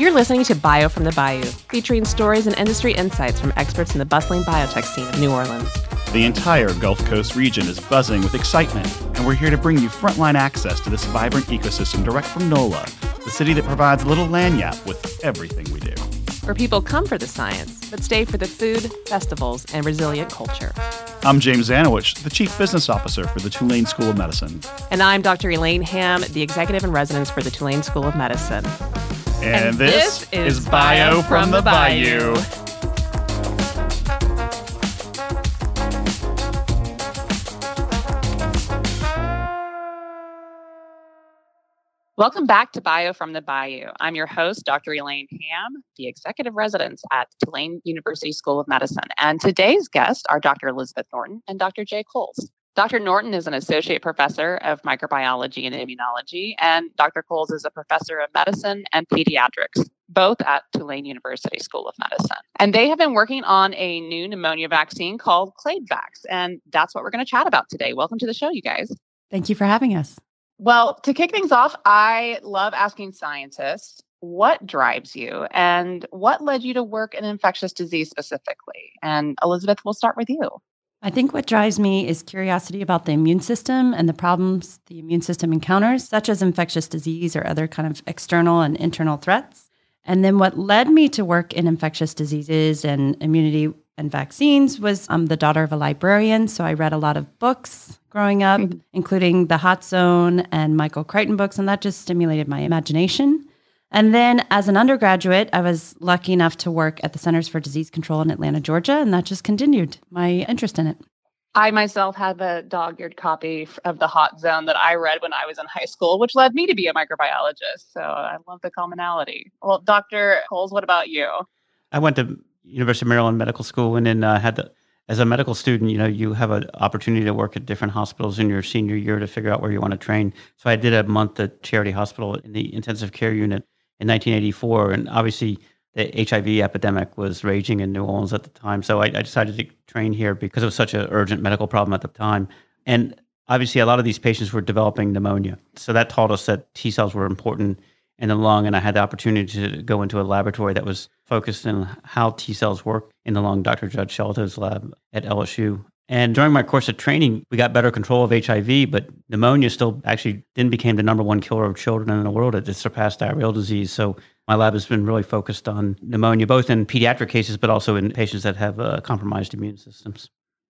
You're listening to Bio from the Bayou, featuring stories and industry insights from experts in the bustling biotech scene of New Orleans. The entire Gulf Coast region is buzzing with excitement, and we're here to bring you frontline access to this vibrant ecosystem direct from NOLA, the city that provides Little Lagniappe with everything we do. Where people come for the science, but stay for the food, festivals, and resilient culture. I'm James Zanowich, the Chief Business Officer for the Tulane School of Medicine. And I'm Dr. Elaine Ham, the Executive in Residence for the Tulane School of Medicine. And, And this, this is Bio from the Bayou. Welcome back to Bio from the Bayou. I'm your host, Dr. Elaine Ham, the executive residence at Tulane University School of Medicine. And today's guests are Dr. Elizabeth Norton and Dr. Jay Coles. Dr. Norton is an associate professor of microbiology and immunology, and Dr. Coles is a professor of medicine and pediatrics, both at Tulane University School of Medicine. And they have been working on a new pneumonia vaccine called Cladevax, and that's what we're going to chat about today. Welcome to the show, you guys. Thank you for having us. Well, to kick things off, I love asking scientists what drives you and what led you to work in infectious disease specifically. And Elizabeth, we'll start with you. I think what drives me is curiosity about the immune system and the problems the immune system encounters, such as infectious disease or other kind of external and internal threats. And then what led me to work in infectious diseases and immunity and vaccines was I'm the daughter of a librarian, so I read a lot of books growing up, Mhm. including the Hot Zone and Michael Crichton books, and that just stimulated my imagination. And then as an undergraduate, I was lucky enough to work at the Centers for Disease Control in Atlanta, Georgia, and that just continued my interest in it. I myself have a dog eared copy of The Hot Zone that I read when I was in high school, which led me to be a microbiologist. So I love the commonality. Well, Dr. Coles, what about you? I went to University of Maryland Medical School, and then uh, had the as a medical student, you know, you have an opportunity to work at different hospitals in your senior year to figure out where you want to train. So I did a month at Charity Hospital in the intensive care unit in 1984, and obviously the HIV epidemic was raging in New Orleans at the time. So I, I decided to train here because it was such an urgent medical problem at the time, and obviously a lot of these patients were developing pneumonia. So that taught us that T cells were important in the lung, and I had the opportunity to go into a laboratory that was focused on how T cells work in the lung, Dr. Judd Shelto's lab at LSU. And during my course of training, we got better control of HIV, but pneumonia still actually then became the number one killer of children in the world. It surpassed diarrheal disease. So my lab has been really focused on pneumonia, both in pediatric cases, but also in patients that have uh, compromised immune systems.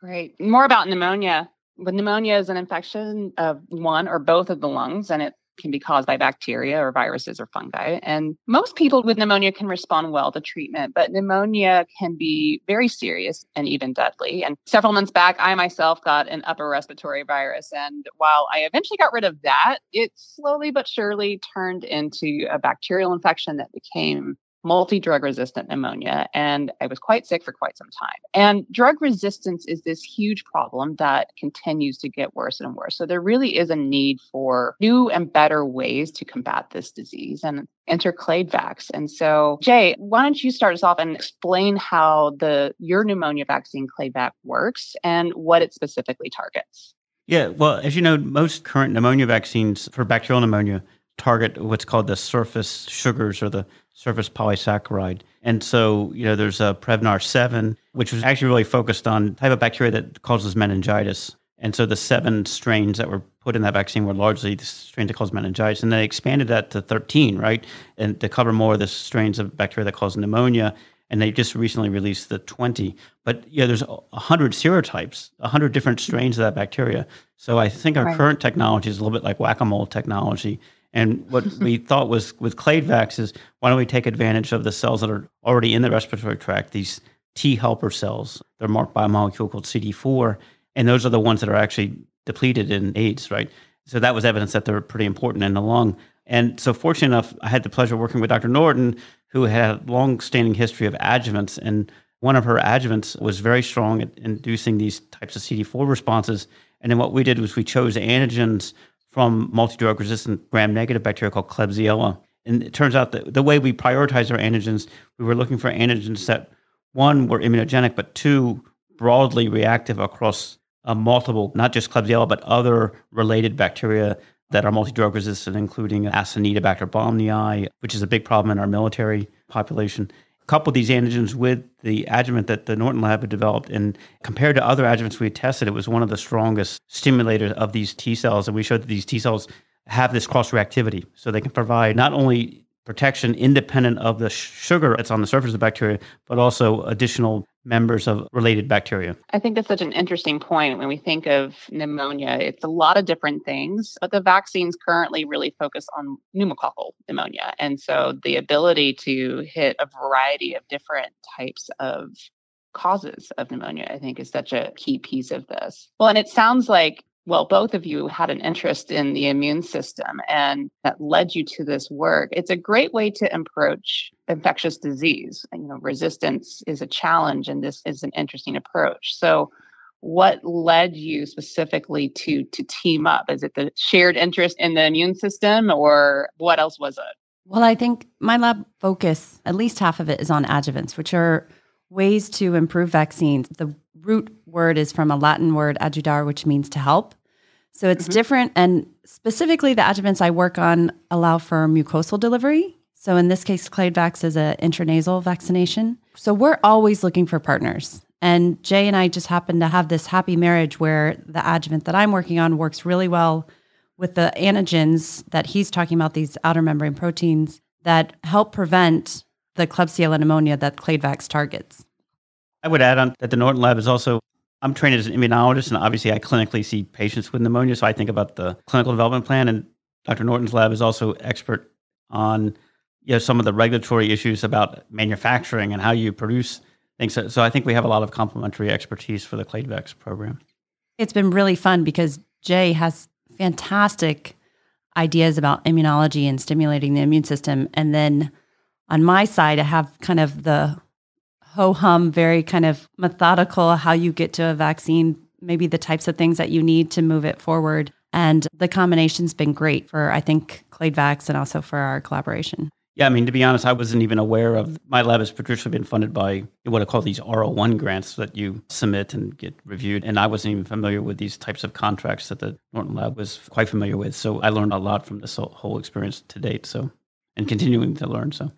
Great. More about pneumonia. But pneumonia is an infection of one or both of the lungs, and it can be caused by bacteria or viruses or fungi. And most people with pneumonia can respond well to treatment, but pneumonia can be very serious and even deadly. And several months back, I myself got an upper respiratory virus. And while I eventually got rid of that, it slowly but surely turned into a bacterial infection that became multi drug resistant pneumonia. And I was quite sick for quite some time. And drug resistance is this huge problem that continues to get worse and worse. So there really is a need for new and better ways to combat this disease and enter Cladevax. And so, Jay, why don't you start us off and explain how the your pneumonia vaccine Cladevax works and what it specifically targets? Yeah, well, as you know, most current pneumonia vaccines for bacterial pneumonia target what's called the surface sugars or the surface polysaccharide. And so, you know, there's a Prevnar 7, which was actually really focused on type of bacteria that causes meningitis. And so the seven strains that were put in that vaccine were largely the strains that cause meningitis. And they expanded that to 13, right? And to cover more of the strains of bacteria that cause pneumonia. And they just recently released the 20. But yeah, there's 100 serotypes, 100 different strains of that bacteria. So I think our Right. current technology is a little bit like whack-a-mole technology. And what we thought was with Cladevax is why don't we take advantage of the cells that are already in the respiratory tract, these T helper cells. They're marked by a molecule called CD4, and those are the ones that are actually depleted in AIDS, right? So that was evidence that they're pretty important in the lung. And so, fortunate enough, I had the pleasure of working with Dr. Norton, who had a long-standing history of adjuvants, and one of her adjuvants was very strong at inducing these types of CD4 responses. And then what we did was we chose antigens from multi-drug resistant gram-negative bacteria called Klebsiella. And it turns out that the way we prioritize our antigens, we were looking for antigens that one were immunogenic, but two broadly reactive across uh, multiple, not just Klebsiella, but other related bacteria that are multi-drug resistant, including Acinetobacter baumannii, which is a big problem in our military population. Couple these antigens with the adjuvant that the Norton lab had developed, and compared to other adjuvants we had tested, it was one of the strongest stimulators of these T cells. And we showed that these T cells have this cross reactivity, so they can provide not only protection independent of the sugar that's on the surface of the bacteria, but also additional members of related bacteria. I think that's such an interesting point when we think of pneumonia. It's a lot of different things, but the vaccines currently really focus on pneumococcal pneumonia. And so the ability to hit a variety of different types of causes of pneumonia, I think, is such a key piece of this. Well, and it sounds like well, both of you had an interest in the immune system and that led you to this work. It's a great way to approach infectious disease. You know, resistance is a challenge and this is an interesting approach. So what led you specifically to to team up? Is it the shared interest in the immune system or what else was it? Well, I think my lab focus, at least half of it is on adjuvants, which are ways to improve vaccines. The root word is from a Latin word adjudare, which means to help. So it's mm-hmm. different. And specifically, the adjuvants I work on allow for mucosal delivery. So in this case, Cladevax is an intranasal vaccination. So we're always looking for partners. And Jay and I just happen to have this happy marriage where the adjuvant that I'm working on works really well with the antigens that he's talking about, these outer membrane proteins that help prevent the Klebsiella pneumonia that Cladevax targets. I would add on that the Norton Lab is also, I'm trained as an immunologist, and obviously I clinically see patients with pneumonia. So I think about the clinical development plan. And Dr. Norton's lab is also expert on you know, some of the regulatory issues about manufacturing and how you produce things. So, so I think we have a lot of complementary expertise for the Cladevax program. It's been really fun because Jay has fantastic ideas about immunology and stimulating the immune system. And then on my side, I have kind of the ho hum, very kind of methodical how you get to a vaccine, maybe the types of things that you need to move it forward. And the combination's been great for, I think, Cladevax and also for our collaboration. Yeah, I mean, to be honest, I wasn't even aware of my lab has traditionally been funded by what I call these R01 grants that you submit and get reviewed. And I wasn't even familiar with these types of contracts that the Norton Lab was quite familiar with. So I learned a lot from this whole experience to date. So, and continuing to learn. So,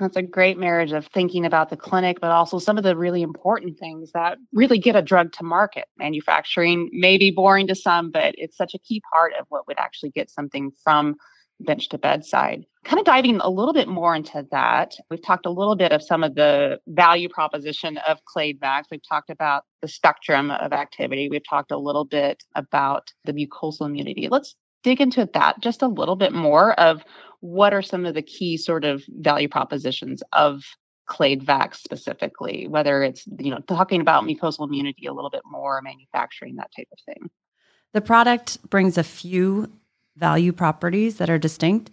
that's a great marriage of thinking about the clinic, but also some of the really important things that really get a drug to market. Manufacturing may be boring to some, but it's such a key part of what would actually get something from bench to bedside. Kind of diving a little bit more into that, we've talked a little bit of some of the value proposition of Cladevax. We've talked about the spectrum of activity. We've talked a little bit about the mucosal immunity. Let's dig into that just a little bit more of what are some of the key sort of value propositions of Cladevax specifically, whether it's you know talking about mucosal immunity a little bit more, manufacturing that type of thing. The product brings a few value properties that are distinct.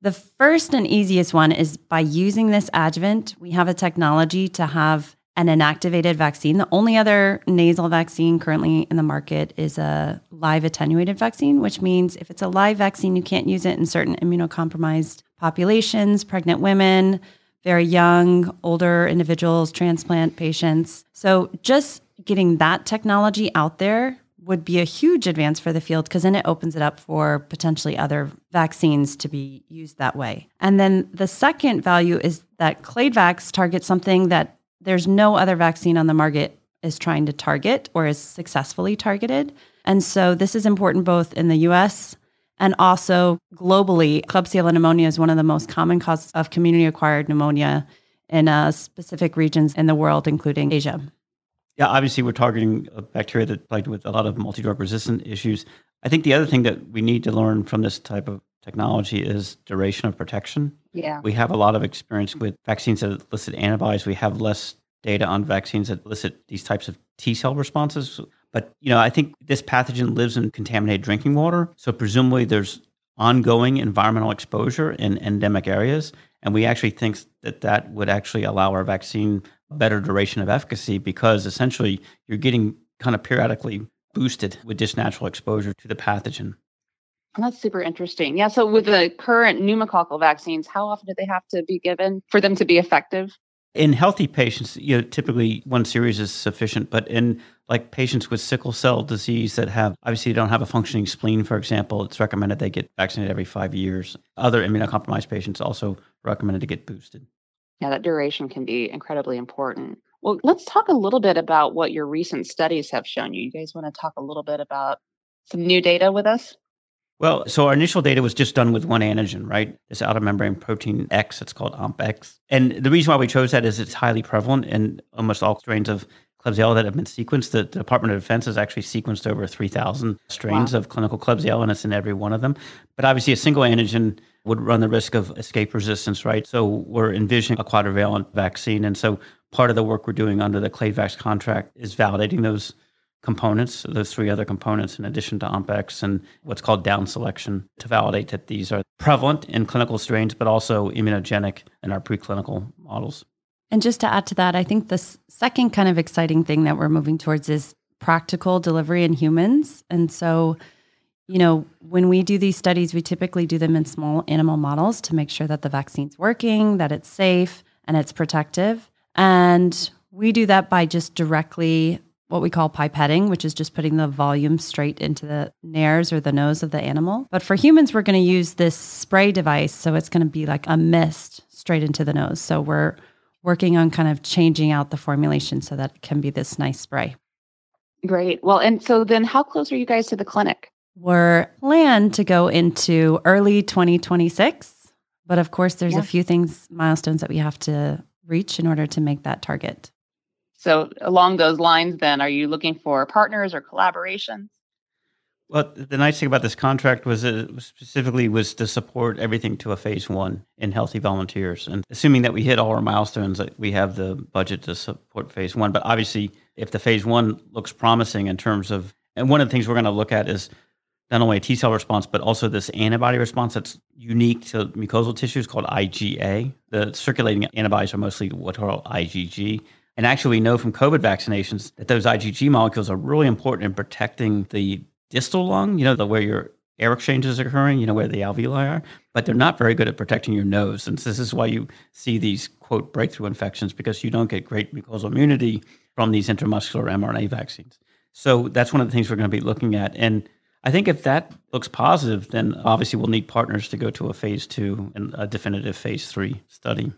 The first and easiest one is by using this adjuvant, we have a technology to have an inactivated vaccine. The only other nasal vaccine currently in the market is a live attenuated vaccine, which means if it's a live vaccine, you can't use it in certain immunocompromised populations, pregnant women, very young, older individuals, transplant patients. So just getting that technology out there would be a huge advance for the field because then it opens it up for potentially other vaccines to be used that way. And then the second value is that Cladevax targets something that there's no other vaccine on the market is trying to target or is successfully targeted. And so this is important both in the US and also globally. Klebsiella pneumonia is one of the most common causes of community acquired pneumonia in uh, specific regions in the world, including Asia. Yeah, obviously, we're targeting a bacteria that plagued with a lot of multi drug resistant issues. I think the other thing that we need to learn from this type of technology is duration of protection. Yeah. We have a lot of experience with vaccines that elicit antibodies. We have less data on vaccines that elicit these types of T cell responses. But, you know, I think this pathogen lives in contaminated drinking water. So presumably there's ongoing environmental exposure in endemic areas. And we actually think that that would actually allow our vaccine better duration of efficacy because essentially you're getting kind of periodically boosted with just natural exposure to the pathogen. That's super interesting. Yeah. So with the current pneumococcal vaccines, how often do they have to be given for them to be effective? In healthy patients, you know, typically one series is sufficient, but in like patients with sickle cell disease that have obviously don't have a functioning spleen, for example, it's recommended they get vaccinated every five years. Other immunocompromised patients also recommended to get boosted. Yeah, that duration can be incredibly important. Well, let's talk a little bit about what your recent studies have shown you. You guys want to talk a little bit about some new data with us? Well, so our initial data was just done with one antigen, right? This outer membrane protein X, it's called OMP-X. And the reason why we chose that is it's highly prevalent in almost all strains of Klebsiella that have been sequenced. The, Department of Defense has actually sequenced over 3,000 strains wow. of clinical Klebsiella, and it's in every one of them. But obviously, a single antigen would run the risk of escape resistance, right? So we're envisioning a quadrivalent vaccine. And so part of the work we're doing under the CladeVax contract is validating those components, those three other components, in addition to OMP-X and what's called down selection to validate that these are prevalent in clinical strains, but also immunogenic in our preclinical models. And just to add to that, I think the second kind of exciting thing that we're moving towards is practical delivery in humans. And so, you know, when we do these studies, we typically do them in small animal models to make sure that the vaccine's working, that it's safe, and it's protective. And we do that by just directly what we call pipetting, which is just putting the volume straight into the nares or the nose of the animal. But for humans, we're going to use this spray device. So it's going to be like a mist straight into the nose. So we're working on kind of changing out the formulation so that it can be this nice spray. Great. Well, and so then how close are you guys to the clinic? We're planned to go into early 2026. But of course, there's yeah. a few things, milestones that we have to reach in order to make that target. So, along those lines, then, are you looking for partners or collaborations? Well, the nice thing about this contract was it specifically was to support everything to a phase one in healthy volunteers. And assuming that we hit all our milestones, we have the budget to support phase one. But obviously, if the phase one looks promising in terms of, and one of the things we're going to look at is not only a T cell response, but also this antibody response that's unique to mucosal tissues called IgA. The circulating antibodies are mostly what are called IgG. And actually, we know from COVID vaccinations that those IgG molecules are really important in protecting the distal lung, you know, the, where your air exchanges are occurring, you know, where the alveoli are, but they're not very good at protecting your nose. And this is why you see these, quote, breakthrough infections because you don't get great mucosal immunity from these intramuscular mRNA vaccines. So that's one of the things we're going to be looking at. And I think if that looks positive, then obviously we'll need partners to go to a phase two and a definitive phase three study.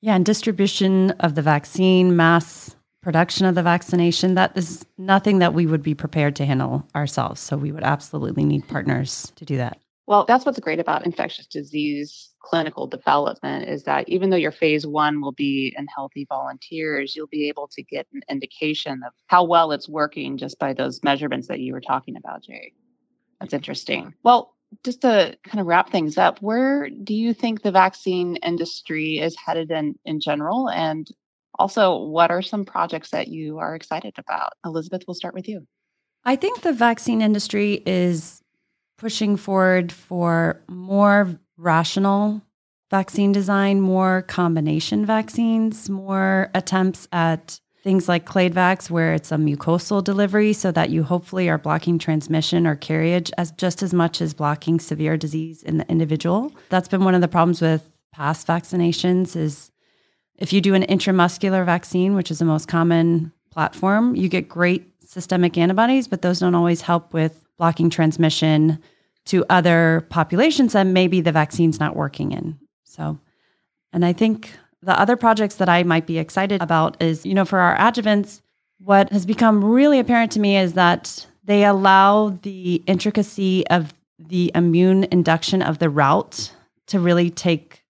Yeah, and distribution of the vaccine, mass production of the vaccination, that is nothing that we would be prepared to handle ourselves. So we would absolutely need partners to do that. Well, that's what's great about infectious disease clinical development is that even though your phase one will be in healthy volunteers, you'll be able to get an indication of how well it's working just by those measurements that you were talking about, Jay. That's interesting. Well, just to kind of wrap things up, where do you think the vaccine industry is headed in, in general? And also, what are some projects that you are excited about? Elizabeth, we'll start with you. I think the vaccine industry is pushing forward for more rational vaccine design, more combination vaccines, more attempts at things like CladeVax, where it's a mucosal delivery, so that you hopefully are blocking transmission or carriage as just as much as blocking severe disease in the individual. That's been one of the problems with past vaccinations is if you do an intramuscular vaccine, which is the most common platform, you get great systemic antibodies, but those don't always help with blocking transmission to other populations that maybe the vaccine's not working in. So, and I think the other projects that I might be excited about is, you know, for our adjuvants, what has become really apparent to me is that they allow the intricacy of the immune induction of the route to really take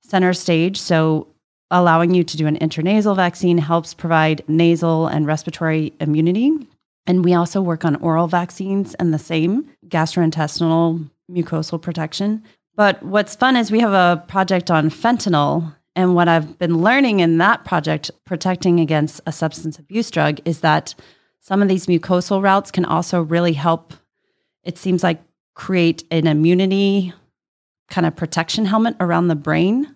center stage. So, allowing you to do an intranasal vaccine helps provide nasal and respiratory immunity. And we also work on oral vaccines and the same gastrointestinal mucosal protection. But what's fun is we have a project on fentanyl and what I've been learning in that project, protecting against a substance abuse drug, is that some of these mucosal routes can also really help, it seems like, create an immunity kind of protection helmet around the brain.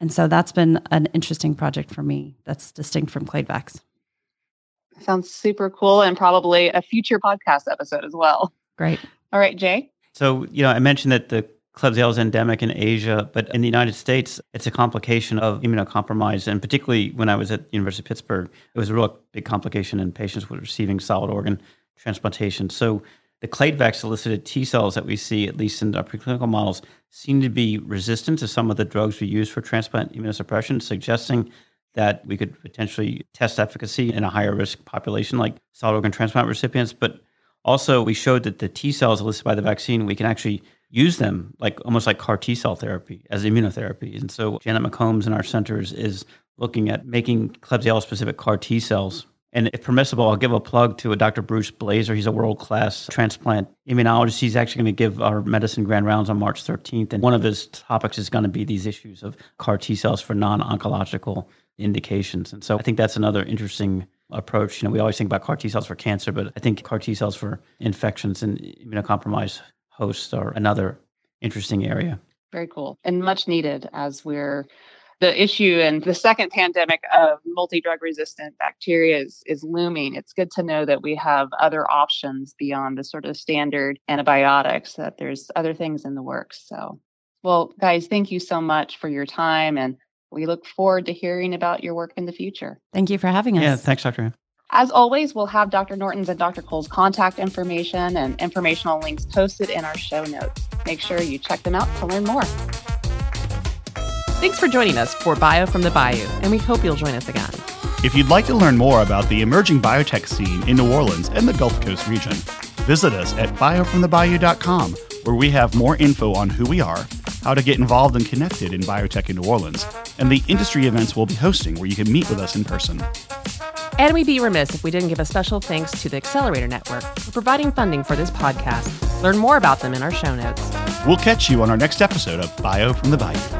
And so that's been an interesting project for me that's distinct from CladeVax. Sounds super cool and probably a future podcast episode as well. Great. All right, Jay. So, you know, I mentioned that the Klebsiella is endemic in Asia, but in the United States, it's a complication of immunocompromise. And particularly when I was at University of Pittsburgh, it was a real big complication in patients with receiving solid organ transplantation. So the Cladevax elicited T cells that we see, at least in our preclinical models, seem to be resistant to some of the drugs we use for transplant immunosuppression, suggesting that we could potentially test efficacy in a higher risk population like solid organ transplant recipients. But also, we showed that the T cells elicited by the vaccine, we can actually use them like almost like CAR T cell therapy as immunotherapy. And so Janet McCombs in our centers is looking at making Klebsiella specific CAR T cells. And if permissible, I'll give a plug to a Dr. Bruce Blazer. He's a world class transplant immunologist. He's actually going to give our medicine grand rounds on March 13th. And one of his topics is going to be these issues of CAR T cells for non oncological indications. And so I think that's another interesting approach. You know, we always think about CAR T cells for cancer, but I think CAR T cells for infections and immunocompromised hosts are another interesting area. Very cool and much needed as we're the issue and the second pandemic of multi-drug resistant bacteria is, is looming. It's good to know that we have other options beyond the sort of standard antibiotics, that there's other things in the works. So, well, guys, thank you so much for your time and we look forward to hearing about your work in the future. Thank you for having us. Yeah, thanks, Dr. As always, we'll have Dr. Norton's and Dr. Cole's contact information and informational links posted in our show notes. Make sure you check them out to learn more. Thanks for joining us for Bio from the Bayou, and we hope you'll join us again. If you'd like to learn more about the emerging biotech scene in New Orleans and the Gulf Coast region, visit us at biofromthebayou.com, where we have more info on who we are, how to get involved and connected in biotech in New Orleans, and the industry events we'll be hosting where you can meet with us in person. And we'd be remiss if we didn't give a special thanks to the Accelerator Network for providing funding for this podcast. Learn more about them in our show notes. We'll catch you on our next episode of Bio from the Bayou.